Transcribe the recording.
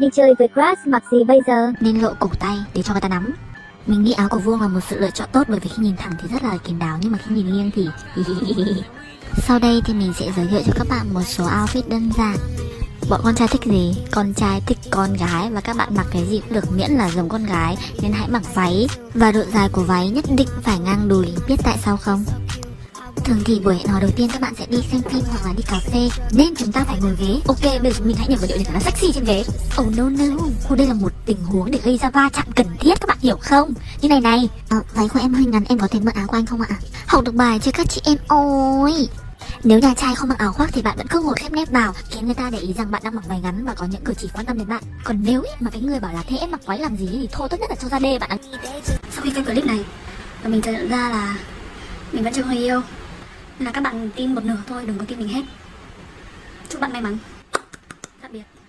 Đi chơi với crush, mặc gì bây giờ? nên lộ cổ tay để cho người ta nắm. Mình nghĩ áo cổ vuông là một sự lựa chọn tốt bởi vì khi nhìn thẳng thì rất là kín đáo, nhưng mà khi nhìn nghiêng thì sau đây thì mình sẽ giới thiệu cho các bạn một số outfit đơn giản. Bọn con trai thích gì? Con trai thích con gái và các bạn mặc cái gì cũng được, miễn là giống con gái, nên hãy mặc váy. Và độ dài của váy nhất định phải ngang đùi, biết tại sao không? Thường thì buổi hẹn hò đầu tiên các bạn sẽ đi xem phim hoặc là đi cà phê. Nên chúng ta phải ngồi ghế. Ok bây giờ mình hãy nhảy vào điệu để nó sexy trên ghế. Oh no no. Cô đây là một tình huống để gây ra va chạm cần thiết các bạn hiểu không? Như này này. À, Váy của em hơi ngắn em có thể mượn áo của anh không ạ? Học được bài chưa các chị em? Ôi! Nếu nhà trai không mặc áo khoác thì bạn vẫn cứ ngồi khép nép vào khiến người ta để ý rằng bạn đang mặc váy ngắn và có những cử chỉ quan tâm đến bạn. Còn nếu ý, mà cái người bảo là thế em mặc váy làm gì thì thôi tốt nhất là cho ra đê bạn ạ. Sau khi xem clip này và mình chợt nhận ra là mình vẫn chưa người yêu là các bạn tin một nửa thôi, đừng có tin mình hết. Chúc bạn may mắn. Tạm biệt.